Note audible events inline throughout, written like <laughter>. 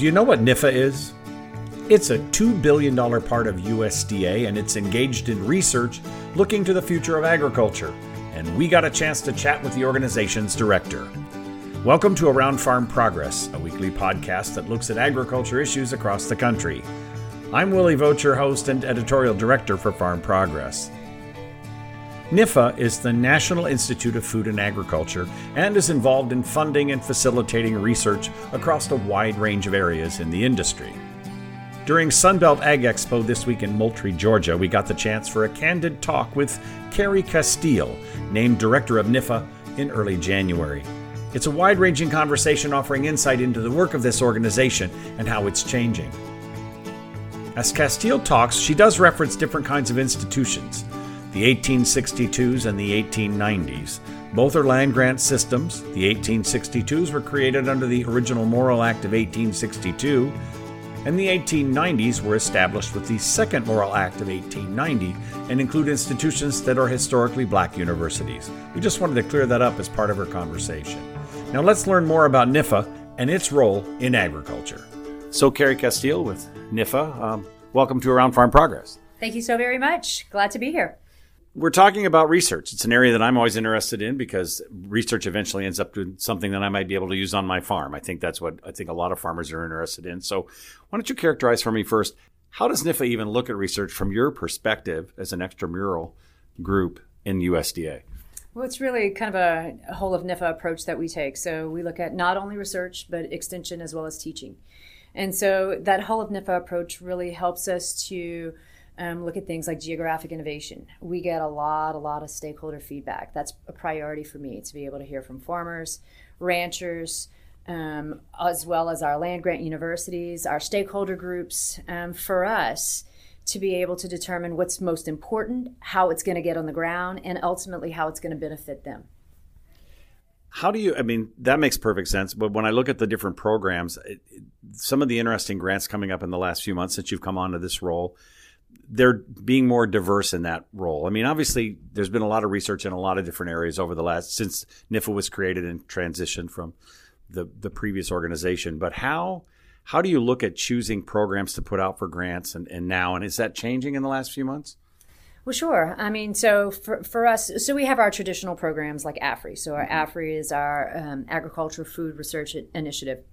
Do you know what NIFA is? It's a $2 billion part of USDA and it's engaged in research looking to the future of agriculture. And we got a chance to chat with the organization's director. Welcome to Around Farm Progress, a weekly podcast that looks at agriculture issues across the country. I'm Willie Vogt, host and editorial director for Farm Progress. NIFA is the National Institute of Food and Agriculture and is involved in funding and facilitating research across a wide range of areas in the industry. During Sunbelt Ag Expo this week in Moultrie, Georgia, we got the chance for a candid talk with Carrie Castille, named director of NIFA in early January. It's a wide ranging conversation offering insight into the work of this organization and how it's changing. As Castille talks, she does reference different kinds of institutions the 1862s and the 1890s. Both are land grant systems. The 1862s were created under the original Morrill Act of 1862, and the 1890s were established with the Second Morrill Act of 1890 and include institutions that are historically black universities. We just wanted to clear that up as part of our conversation. Now let's learn more about NIFA and its role in agriculture. So, Carrie Castille with NIFA, um, welcome to Around Farm Progress. Thank you so very much. Glad to be here we're talking about research. It's an area that I'm always interested in because research eventually ends up doing something that I might be able to use on my farm. I think that's what I think a lot of farmers are interested in. So, why don't you characterize for me first how does NIFA even look at research from your perspective as an extramural group in USDA? Well, it's really kind of a, whole of NIFA approach that we take. So, we look at not only research, but extension as well as teaching. And so, that whole of NIFA approach really helps us to um, look at things like geographic innovation. We get a lot, a lot of stakeholder feedback. That's a priority for me to be able to hear from farmers, ranchers, um, as well as our land grant universities, our stakeholder groups. Um, for us, to be able to determine what's most important, how it's going to get on the ground, and ultimately how it's going to benefit them. How do you? I mean, that makes perfect sense. But when I look at the different programs, some of the interesting grants coming up in the last few months since you've come onto this role, they're being more diverse in that role. I mean, obviously, there's been a lot of research in a lot of different areas over the last since NIFA was created and transitioned from the the previous organization. But how how do you look at choosing programs to put out for grants and, and now? And is that changing in the last few months? Well, sure. I mean, so for, for us, so we have our traditional programs like AFRI. So our mm-hmm. AFRI is our um, Agricultural Food Research Initiative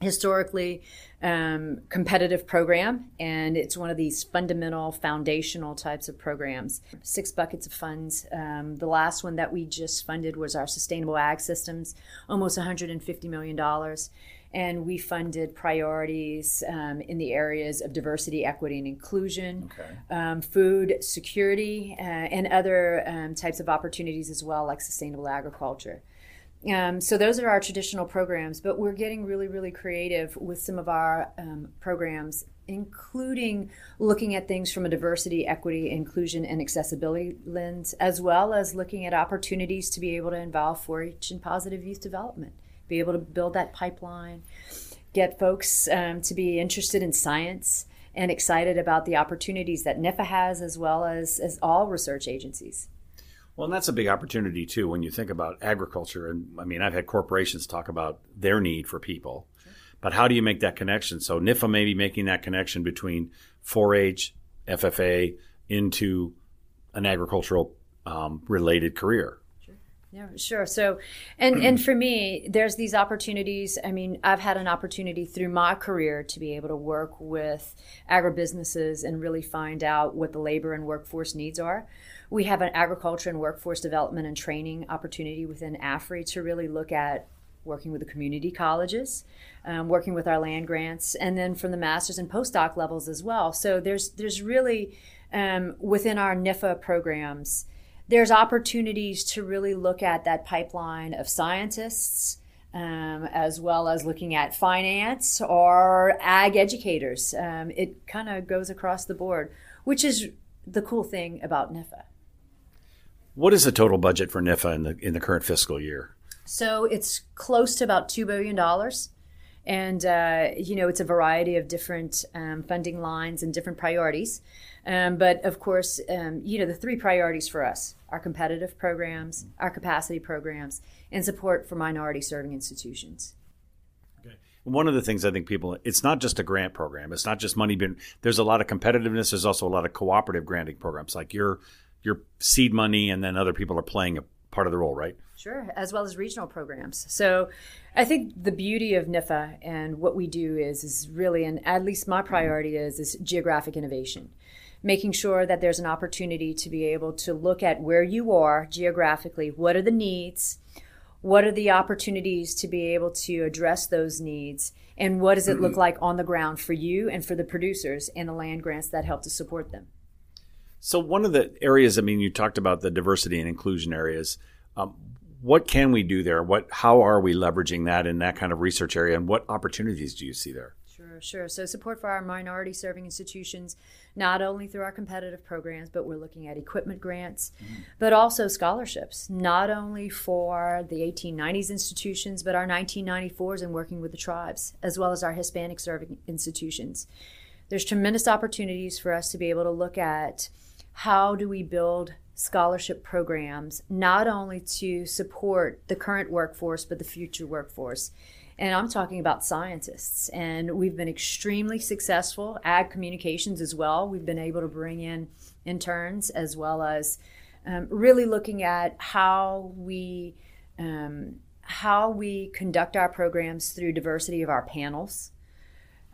historically um, competitive program, and it's one of these fundamental, foundational types of programs. Six buckets of funds. Um, the last one that we just funded was our Sustainable Ag Systems, almost $150 million. And we funded priorities um, in the areas of diversity, equity, and inclusion, okay. Um, food security, uh, and other um, types of opportunities as well, like sustainable agriculture. Um, so those are our traditional programs, but we're getting really, really creative with some of our um, programs, including looking at things from a diversity, equity, inclusion, and accessibility lens, as well as looking at opportunities to be able to involve 4-H and positive youth development, be able to build that pipeline, get folks um, to be interested in science and excited about the opportunities that NIFA has, as well as, as all research agencies. Well, and that's a big opportunity too when you think about agriculture. And I mean, I've had corporations talk about their need for people, sure. but how do you make that connection? So NIFA may be making that connection between 4-H, FFA into an agricultural um, related career. Yeah, sure. So, and and for me, there's these opportunities. I mean, I've had an opportunity through my career to be able to work with agribusinesses and really find out what the labor and workforce needs are. We have an agriculture and workforce development and training opportunity within AFRI to really look at working with the community colleges, um, working with our land grants, and then from the master's and postdoc levels as well. So there's there's really um, within our NIFA programs, there's opportunities to really look at that pipeline of scientists. Um, as well as looking at finance or ag educators. Um, it kind of goes across the board, which is the cool thing about NIFA. What is the total budget for NIFA in the in the current fiscal year? So it's close to about two billion dollars, and uh, you know it's a variety of different um, funding lines and different priorities. Um, but of course, um, you know the three priorities for us: our competitive programs, our capacity programs, and support for minority serving institutions. Okay. One of the things I think people, it's not just a grant program. It's not just money being, there's a lot of competitiveness. There's also a lot of cooperative granting programs like your, your seed money and then other people are playing a part of the role, right? Sure, as well as regional programs. So I think the beauty of NIFA and what we do is is really, and at least my priority is is geographic innovation making sure that there's an opportunity to be able to look at where you are geographically, what are the needs, what are the opportunities to be able to address those needs, and what does it look mm-hmm. like on the ground for you and for the producers and the land grants that help to support them. So, one of the areas, I mean, you talked about the diversity and inclusion areas. Um, what can we do there? What, how are we leveraging that in that kind of research area, and what opportunities do you see there? Sure, sure. So, support for our minority serving institutions not only through our competitive programs, but we're looking at equipment grants, mm-hmm. but also scholarships, not only for the 1890s institutions, but our 1994s and working with the tribes, as well as our Hispanic serving institutions. There's tremendous opportunities for us to be able to look at how do we build scholarship programs, not only to support the current workforce, but the future workforce. And I'm talking about scientists. And we've been extremely successful. Ag communications as well. We've been able to bring in interns as well as um, really looking at how we um, how we conduct our programs through diversity of our panels,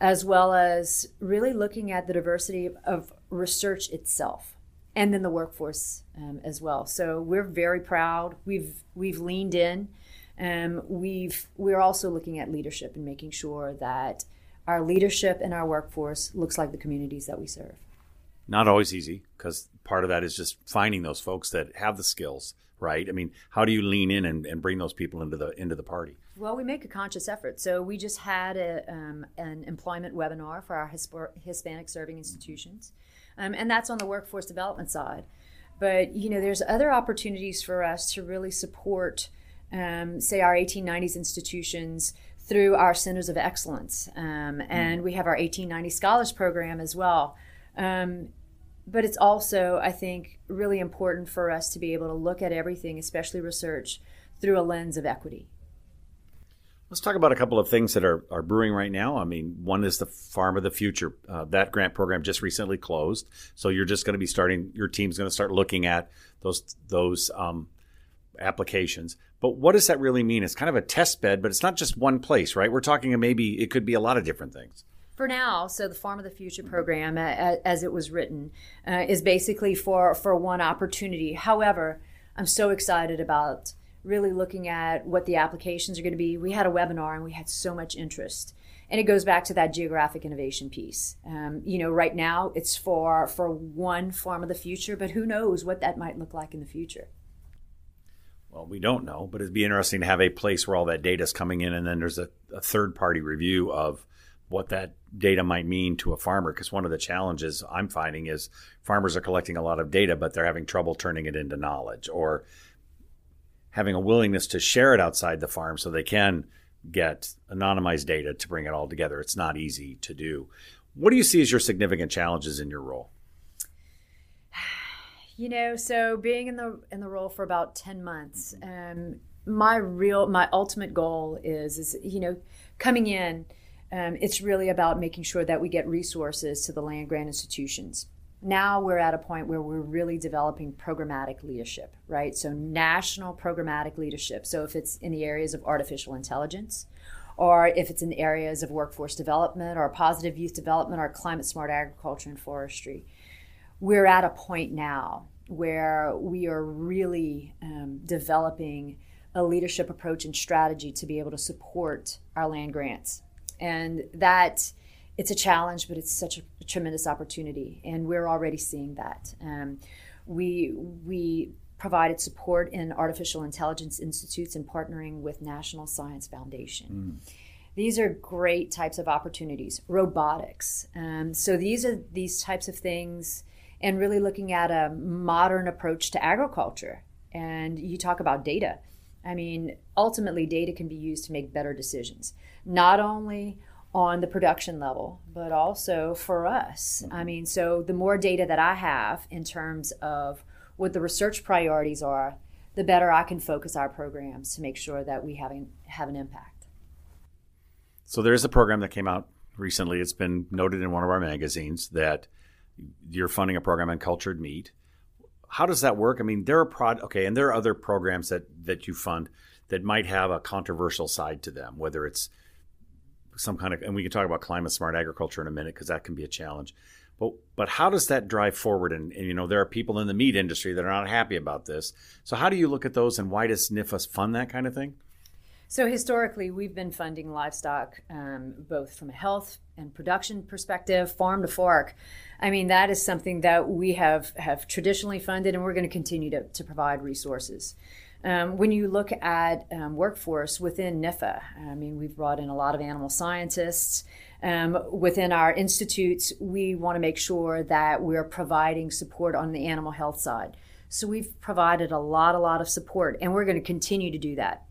as well as really looking at the diversity of, of research itself, and then the workforce um, as well. So we're very proud. We've we've leaned in um, we've we're also looking at leadership and making sure that our leadership and our workforce looks like the communities that we serve. Not always easy because part of that is just finding those folks that have the skills, right? I mean, how do you lean in and, and bring those people into the into the party? Well, we make a conscious effort. So we just had a, um, an employment webinar for our Hispanic serving institutions, um, and that's on the workforce development side. But you know, there's other opportunities for us to really support um, say, our 1890s institutions through our centers of excellence. Um, and mm. we have our 1890 Scholars Program as well. Um, but it's also, I think, really important for us to be able to look at everything, especially research, through a lens of equity. Let's talk about a couple of things that are, are brewing right now. I mean, one is the Farm of the Future. Uh, that grant program just recently closed, so you're just going to be starting. Your team's going to start looking at those those um, applications. But what does that really mean? It's kind of a test bed, but it's not just one place, right? We're talking of maybe it could be a lot of different things. For now, so the Farm of the Future program, as it was written, uh, is basically for for one opportunity. However, I'm so excited about really looking at what the applications are going to be. We had a webinar and we had so much interest and it goes back to that geographic innovation piece. Um, you know, right now it's for for one form of the future, but who knows what that might look like in the future well, we don't know, but it'd be interesting to have a place where all that data is coming in, and then there's a, a third party review of what that data might mean to a farmer. Because one of the challenges I'm finding is farmers are collecting a lot of data, but they're having trouble turning it into knowledge or having a willingness to share it outside the farm so they can get anonymized data to bring it all together. It's not easy to do. What do you see as your significant challenges in your role? <sighs> You know, so being in the in the role for about ten months, um, my real my ultimate goal is is you know coming in. Um, it's really about making sure that we get resources to the land grant institutions. Now we're at a point where we're really developing programmatic leadership, right? So national programmatic leadership. So if it's in the areas of artificial intelligence, or if it's in the areas of workforce development or positive youth development or climate smart agriculture and forestry we're at a point now where we are really um, developing a leadership approach and strategy to be able to support our land grants. And that it's a challenge, but it's such a, tremendous opportunity, and we're already seeing that. Um, we we provided support in artificial intelligence institutes and partnering with National Science Foundation. Mm. These are great types of opportunities. Robotics. Um, so these are these types of things and really looking at a modern approach to agriculture. And you talk about data. I mean, ultimately, data can be used to make better decisions, not only on the production level, but also for us. I mm-hmm. mean, so the more data that I have in terms of what the research priorities are, the better I can focus our programs to make sure that we have an, have an impact. So there's a program that came out recently. It's been noted in one of our magazines that you're funding a program on cultured meat. How does that work? I mean, there are prod okay, and there are other programs that that you fund that might have a controversial side to them, whether it's some kind of and we can talk about climate smart agriculture in a minute because that can be a challenge. But but how does that drive forward? And, and, you know, there are people in the meat industry that are not happy about this. So how do you look at those, and why does NIFA fund that kind of thing? So historically, we've been funding livestock um, both from a health and production perspective, farm to fork. I mean, that is something that we have have traditionally funded, and we're going to continue to, to provide resources. Um, when you look at um, workforce within NIFA, I mean, we've brought in a lot of animal scientists. Um, within our institutes, we want to make sure that we're providing support on the animal health side. So we've provided a lot, a lot of support, and we're going to continue to do that.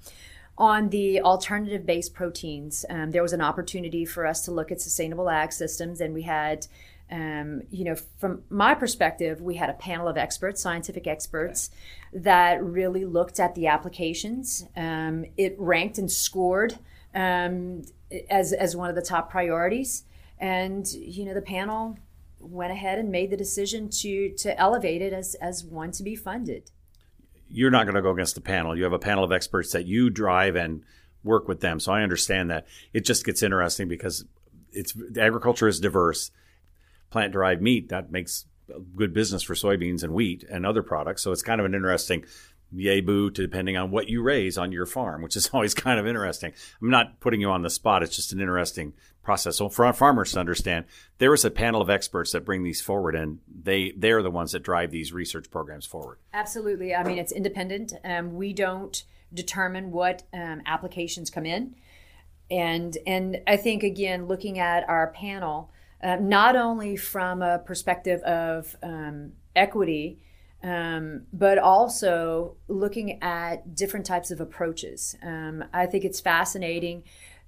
On the alternative based proteins, um, there was an opportunity for us to look at sustainable ag systems, and we had um, you know, from my perspective, we had a panel of experts, scientific experts, that really looked at the applications. Um, it ranked and scored um, as as one of the top priorities. And you know, the panel went ahead and made the decision to to elevate it as as one to be funded. You're not going to go against the panel. You have a panel of experts that you drive and work with them. So I understand that. It just gets interesting because it's agriculture is diverse. Plant derived meat that makes good business for soybeans and wheat and other products. So it's kind of an interesting yay boo to depending on what you raise on your farm, which is <laughs> always kind of interesting. I'm not putting you on the spot. It's just an interesting process. So for our farmers to understand, there is a panel of experts that bring these forward and they, they're the ones that drive these research programs forward. Absolutely. I mean, it's independent. Um, we don't determine what um, applications come in. And, and I think, again, looking at our panel, uh, not only from a perspective of um, equity, um, but also looking at different types of approaches. Um, I think it's fascinating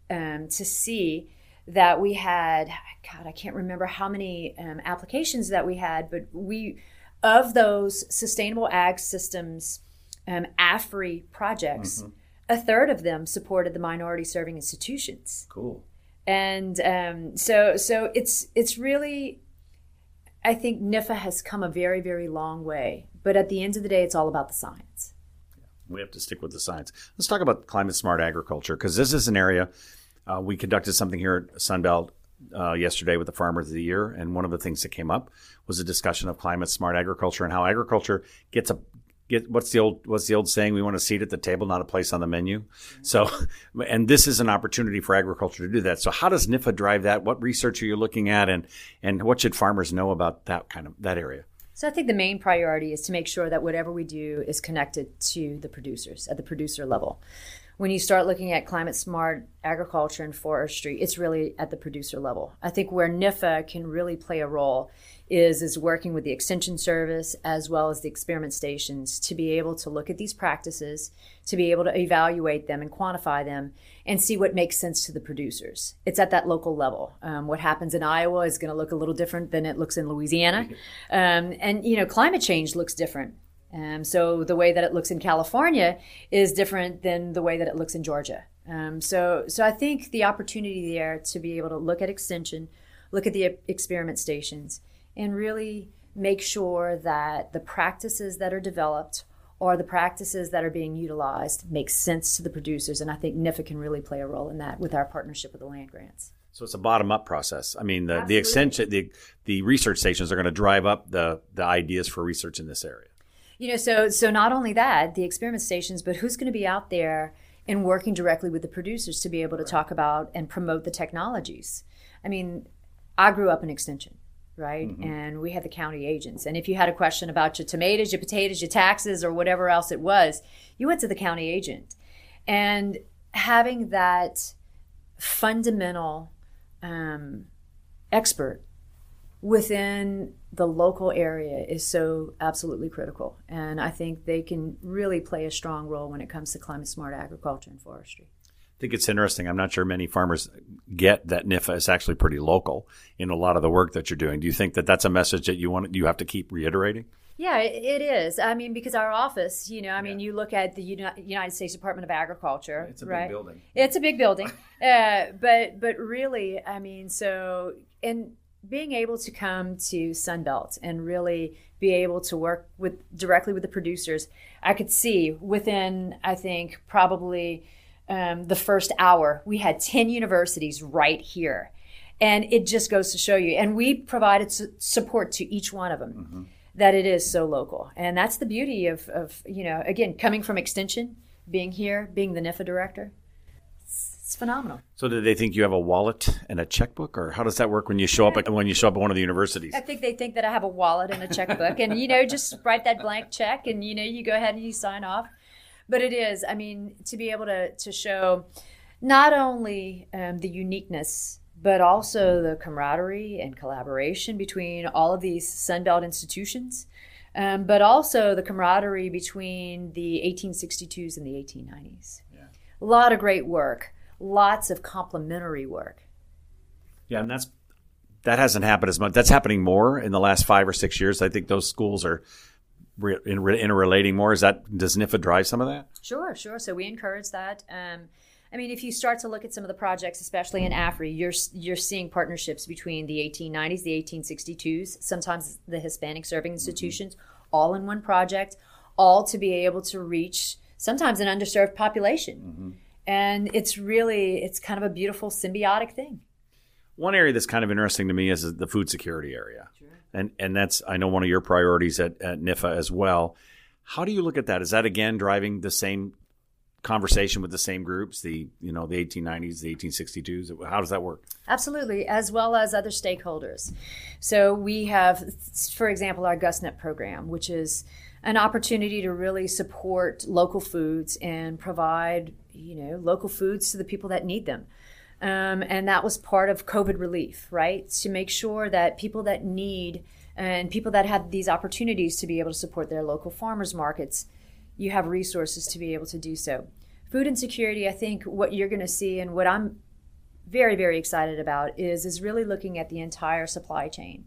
um, to see that we had, God, I can't remember how many um, applications that we had, but we, of those sustainable ag systems um, AFRI projects, mm-hmm. a third of them supported the minority serving institutions. Cool. And um, so, so it's it's really I think NIFA has come a very, very long way. But at the end of the day, it's all about the science. We have to stick with the science. Let's talk about climate smart agriculture because this is an area uh, we conducted something here at Sunbelt uh, yesterday with the Farmers of the Year, and one of the things that came up was a discussion of climate smart agriculture and how agriculture gets a get what's the old what's the old saying? We want a seat at the table, not a place on the menu. Mm-hmm. So, <laughs> and this is an opportunity for agriculture to do that. So, how does NIFA drive that? What research are you looking at, and and what should farmers know about that kind of that area? So, I think the main priority is to make sure that whatever we do is connected to the producers at the producer level when you start looking at climate smart agriculture and forestry, it's really at the producer level. I think where NIFA can really play a role is is working with the extension service as well as the experiment stations to be able to look at these practices, to be able to evaluate them and quantify them, and see what makes sense to the producers. It's at that local level. Um, what happens in Iowa is going to look a little different than it looks in Louisiana, um, and you know climate change looks different um, so the way that it looks in California is different than the way that it looks in Georgia. Um, so, so I think the opportunity there to be able to look at extension, look at the experiment stations, and really make sure that the practices that are developed or the practices that are being utilized make sense to the producers. And I think NIFA can really play a role in that with our partnership with the land grants. So it's a bottom up process. I mean, the, the extension, the, the research stations are going to drive up the, the ideas for research in this area. You know, so so not only that, the experiment stations, but who's going to be out there and working directly with the producers to be able to right. talk about and promote the technologies. I mean, I grew up in extension, right? Mm-hmm. And we had the county agents. And if you had a question about your tomatoes, your potatoes, your taxes, or whatever else it was, you went to the county agent. And having that fundamental um, expert within the local area is so absolutely critical. And I think they can really play a strong role when it comes to climate smart agriculture and forestry. I think it's interesting. I'm not sure many farmers get that NIFA is actually pretty local in a lot of the work that you're doing. Do you think that that's a message that you want you have to keep reiterating? Yeah, it is. I mean, because our office, you know, I mean, you look at the United States Department of Agriculture. It's a right? big building. It's a big building, <laughs> uh, but but really, I mean, so and being able to come to Sunbelt and really be able to work with directly with the producers, I could see within, I think, probably um, the first hour, we had ten universities right here, and it just goes to show you. And we provided su- support to each one of them. Mm-hmm that it is so local. And that's the beauty of, of you know, again, coming from Extension, being here, being the NIFA director. It's, it's phenomenal. So, do they think you have a wallet and a checkbook, or how does that work when you show up at, when you show up at one of the universities? I think they think that I have a wallet and a checkbook, and you know, just write that blank check, and you know, you go ahead and you sign off. But it is, I mean, to be able to to show not only um, the uniqueness but also the camaraderie and collaboration between all of these Sunbelt institutions, um, but also the camaraderie between the 1862s and the 1890s. Yeah. A lot of great work, lots of complementary work. Yeah, and that's that hasn't happened as much. That's happening more in the last five or six years. I think those schools are re- interrelating more. Is that does NIFA drive some of that? Sure, sure. So we encourage that. Um, I mean, if you start to look at some of the projects, especially in AFRI, you're you're seeing partnerships between the 1890s, the 1862s, sometimes the Hispanic serving mm-hmm. institutions, mm-hmm. all in one project, all to be able to reach sometimes an underserved population. Mm-hmm. And it's really it's kind of a beautiful symbiotic thing. One area that's kind of interesting to me is the food security area. And and that's I know one of your priorities at, at NIFA as well. How do you look at that? Is that again driving the same conversation with the same groups, the you know the 1890s, the 1862s? How does that work? Absolutely, as well as other stakeholders. So we have, for example, our GusNIP program, which is an opportunity to really support local foods and provide you know local foods to the people that need them. Um, and that was part of COVID relief, right? To make sure that people that need and people that have these opportunities to be able to support their local farmers markets you have resources to be able to do so. Food insecurity, I think what you're going to see and what I'm very, very excited about is, is really looking at the entire supply chain,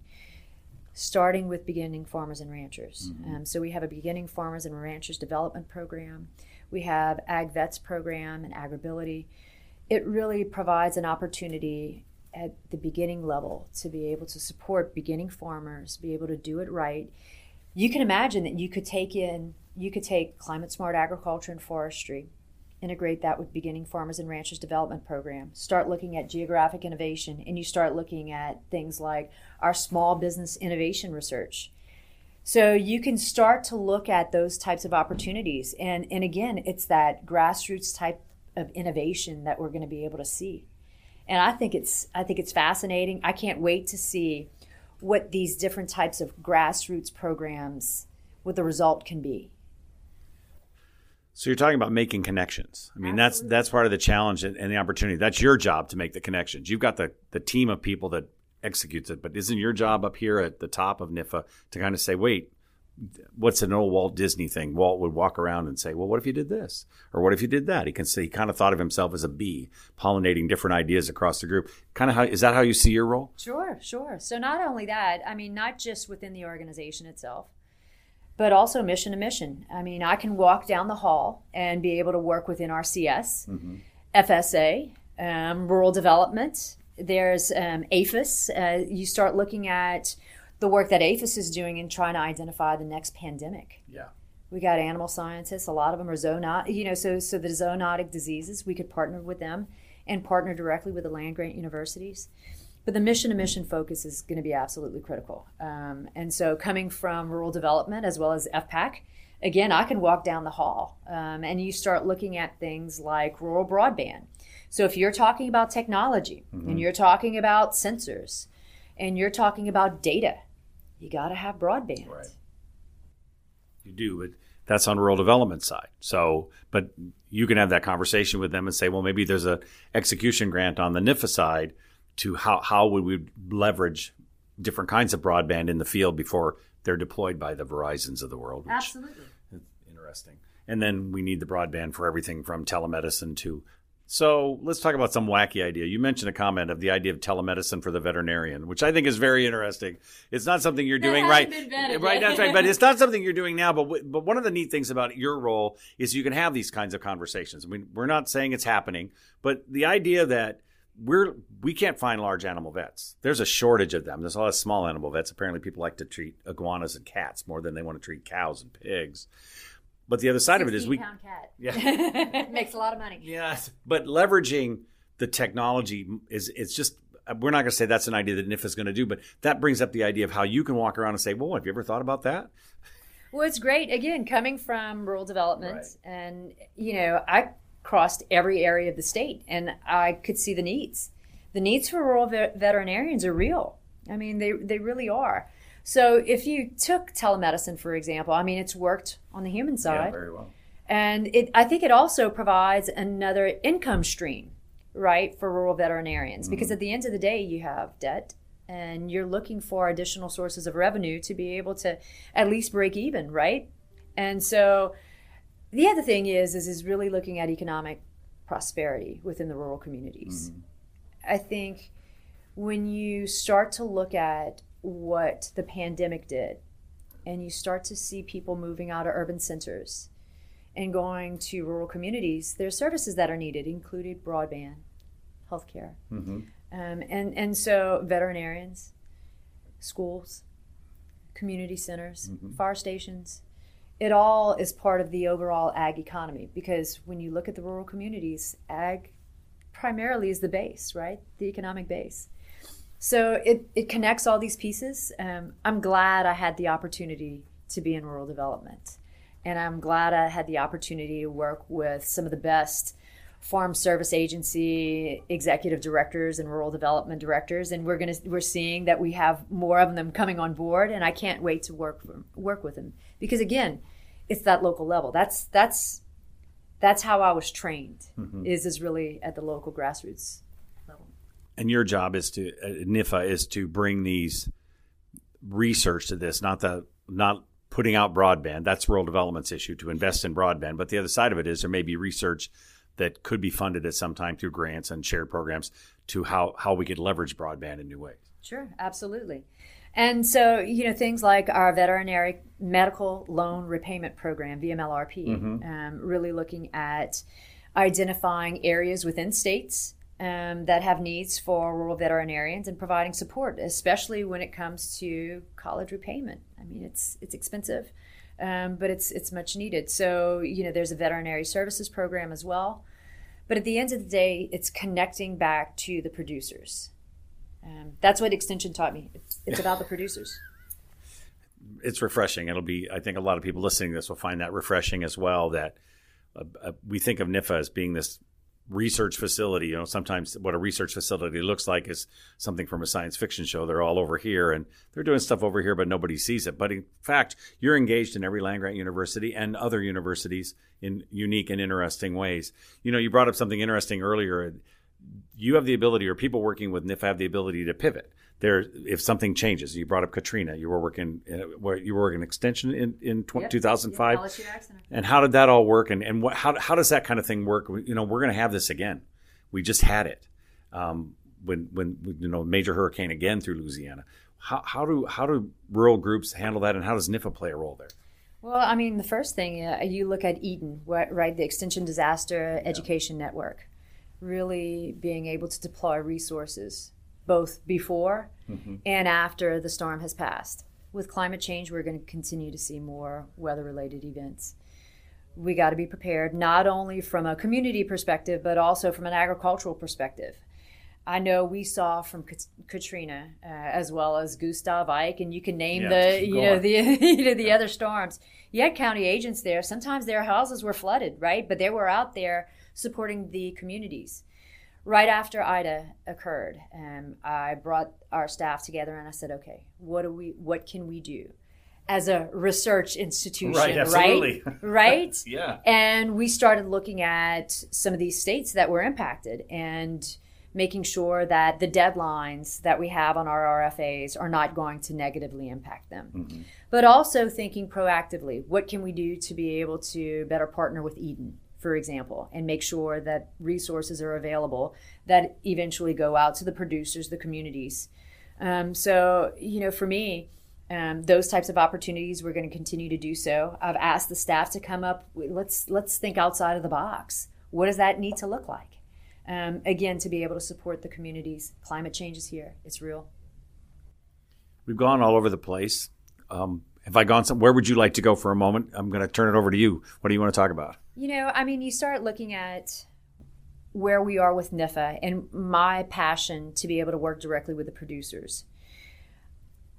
starting with beginning farmers and ranchers. Mm-hmm. Um, so we have a beginning farmers and ranchers development program. We have Ag Vets program and AgrAbility. It really provides an opportunity at the beginning level to be able to support beginning farmers, be able to do it right. You can imagine that you could take in you could take climate smart agriculture and forestry, integrate that with beginning farmers and ranchers development program, start looking at geographic innovation, and you start looking at things like our small business innovation research. So you can start to look at those types of opportunities. And, and again, it's that grassroots type of innovation that we're going to be able to see. And I think it's I think it's fascinating. I can't wait to see what these different types of grassroots programs what the result can be. So you're talking about making connections. I mean, Absolutely. that's that's part of the challenge and, and, the opportunity. That's your job to make the connections. You've got the the team of people that executes it, but isn't your job up here at the top of NIFA to kind of say, wait, what's an old Walt Disney thing? Walt would walk around and say, well, what if you did this? Or what if you did that? He can say he kind of thought of himself as a bee, pollinating different ideas across the group. Kind of how is that how you see your role? Sure, sure. So not only that, I mean, not just within the organization itself, but also mission to mission. I mean, I can walk down the hall and be able to work within RCS, mm-hmm. FSA, um, rural development. There's um, APHIS. Uh, you start looking at the work that APHIS is doing in trying to identify the next pandemic. Yeah. We got animal scientists. A lot of them are zoonotic, you know, so so the zoonotic diseases. We could partner with them and partner directly with the land grant universities. But the mission to mission focus is going to be absolutely critical. Um, and so, coming from rural development as well as FPAC, again, I can walk down the hall um, and you start looking at things like rural broadband. So, if you're talking about technology mm-hmm. and you're talking about sensors and you're talking about data, you got to have broadband. Right. You do, but that's on rural development side. So, but you can have that conversation with them and say, well, maybe there's a execution grant on the NIFA side to how, how would we leverage different kinds of broadband in the field before they're deployed by the Verizons of the world. Absolutely. interesting. And then we need the broadband for everything from telemedicine to So let's talk about some wacky idea. You mentioned a comment of the idea of telemedicine for the veterinarian, which I think is very interesting. It's not something you're doing right, right? That's right, but it's <laughs> not something you're doing now. But but one of the neat things about your role is you can have these kinds of conversations. I mean, we're not saying it's happening, but the idea that we're we can't find large animal vets. There's a shortage of them. There's a lot of small animal vets. Apparently, people like to treat iguanas and cats more than they want to treat cows and pigs. But the other side of it is we pound cat. Yeah, <laughs> makes a lot of money. Yes, but leveraging the technology is it's just we're not going to say that's an idea that NIF is going to do, but that brings up the idea of how you can walk around and say, "Well, have you ever thought about that?" Well, it's great. Again, coming from rural development, right. and you know, I crossed every area of the state, and I could see the needs. The needs for rural veterinarians are real. I mean, they they really are. So if you took telemedicine, for example, I mean, it's worked on the human side. Yeah, very well. And it, I think it also provides another income stream, right, for rural veterinarians. Mm-hmm. Because at the end of the day, you have debt and you're looking for additional sources of revenue to be able to at least break even, right? And so the other thing is, is, is really looking at economic prosperity within the rural communities. Mm-hmm. I think when you start to look at what the pandemic did. And you start to see people moving out of urban centers and going to rural communities. There's services that are needed, including broadband, healthcare, mm-hmm. um, and and so veterinarians, schools, community centers, mm-hmm. fire stations. It all is part of the overall ag economy because when you look at the rural communities, ag primarily is the base, right? The economic base. So it, it connects all these pieces. Um, I'm glad I had the opportunity to be in rural development. And I'm glad I had the opportunity to work with some of the best farm service agency executive directors and rural development directors and we're going to we're seeing that we have more of them coming on board and I can't wait to work work with them because again it's that local level that's that's that's how I was trained mm-hmm. is is really at the local grassroots and your job is to uh, NIFA is to bring these research to this, not the not putting out broadband. That's rural development's issue to invest in broadband. But the other side of it is there may be research that could be funded at some time through grants and shared programs to how how we could leverage broadband in new ways. Sure, absolutely. And so, you know, things like our veterinary medical loan repayment program, VMLRP, mm-hmm. um, really looking at identifying areas within states um, that have needs for rural veterinarians and providing support, especially when it comes to college repayment. I mean, it's it's expensive, um, but it's it's much needed. So you know, there's a veterinary services program as well. But at the end of the day, it's connecting back to the producers. Um, that's what extension taught me. It's, it's about the <laughs> producers. It's refreshing. It'll be. I think a lot of people listening to this will find that refreshing as well. That uh, uh, we think of NIFA as being this research facility. You know, sometimes what a research facility looks like is something from a science fiction show. They're all over here and they're doing stuff over here, but nobody sees it. But in fact, you're engaged in every land grant university and other universities in unique and interesting ways. You know, you brought up something interesting earlier. You have the ability, or people working with NIF have the ability to pivot there if something changes you brought up katrina you were working uh, you were working extension in, in tw- yep. 2005 and how did that all work and, and what, how, how does that kind of thing work you know we're going to have this again we just had it um, when when you know major hurricane again through louisiana how, how do how do rural groups handle that and how does nifa play a role there well, I mean, the first thing uh, you look at Eden, right? The Extension Disaster Education yeah. Network, really being able to deploy resources both before mm-hmm. and after the storm has passed. With climate change, we're going to continue to see more weather related events. We got to be prepared not only from a community perspective, but also from an agricultural perspective. I know we saw from Katrina uh, as well as Gustav Ike, and you can name yeah, the you know the <laughs> you know the yeah. other storms. You had county agents there. Sometimes their houses were flooded, right? But they were out there supporting the communities right after Ida occurred, um, I brought our staff together and I said, okay, what do we, what can we do? As a research institution, right? Absolutely. <laughs> Right? right? <laughs> yeah. And we started looking at some of these states that were impacted and making sure that the deadlines that we have on our RFAs are not going to negatively impact them. Mm-hmm. But also thinking proactively what can we do to be able to better partner with Eden? For example, and make sure that resources are available that eventually go out to the producers, the communities. Um, so, you know, for me, um, those types of opportunities we're going to continue to do so. I've asked the staff to come up let's let's think outside of the box. What does that need to look like? Um, again to be able to support the communities. Climate change is here. It's real. We've gone all over the place. Um, have i gone some where would you like to go for a moment i'm going to turn it over to you what do you want to talk about you know i mean you start looking at where we are with NIFA and my passion to be able to work directly with the producers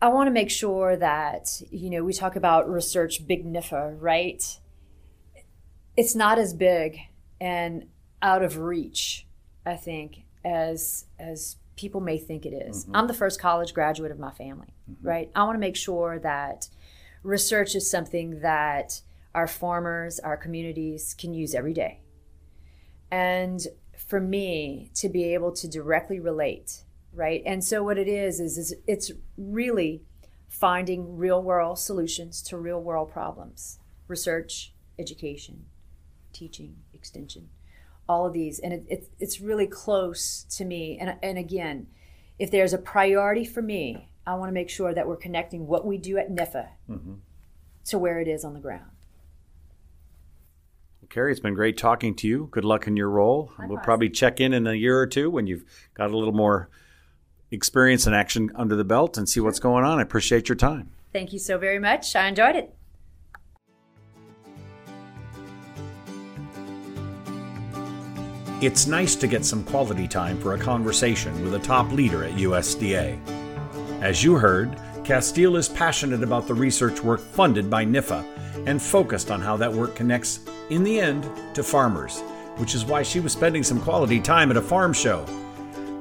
I want to make sure that, you know, we talk about research big NIFA, right? It's not as big and out of reach, I think, as as people may think it is. Mm-hmm. I'm the first college graduate of my family, mm-hmm. right? I want to make sure that research is something that our farmers, our communities can use every day. And for me to be able to directly relate right? And so what it is is, is it's really finding real world solutions to real world problems. Research, education, teaching, extension, all of these, and it, it, it's really close to me. And and again, if there's a priority for me, I want to make sure that we're connecting what we do at NIFA mm-hmm. to where it is on the ground. Well, Carrie, it's been great talking to you. Good luck in your role. We'll probably check in in a year or two when you've got a little more experience and action under the belt and see what's going on. I appreciate your time. Thank you so very much. I enjoyed it. It's nice to get some quality time for a conversation with a top leader at USDA. As you heard, Castille is passionate about the research work funded by NIFA and focused on how that work connects, in the end, to farmers, which is why she was spending some quality time at a farm show.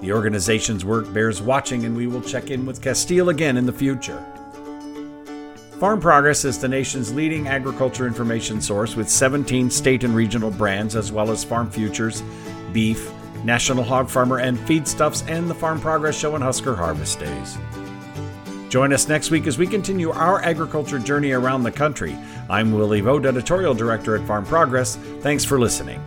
The organization's work bears watching, and we will check in with Castille again in the future. Farm Progress is the nation's leading agriculture information source with 17 state and regional brands, as well as Farm Futures, Beef, National Hog Farmer, and Feedstuffs, and the Farm Progress Show and Husker Harvest Days. Join us next week as we continue our agriculture journey around the country. I'm Willie Vogt, Editorial Director at Farm Progress. Thanks for listening.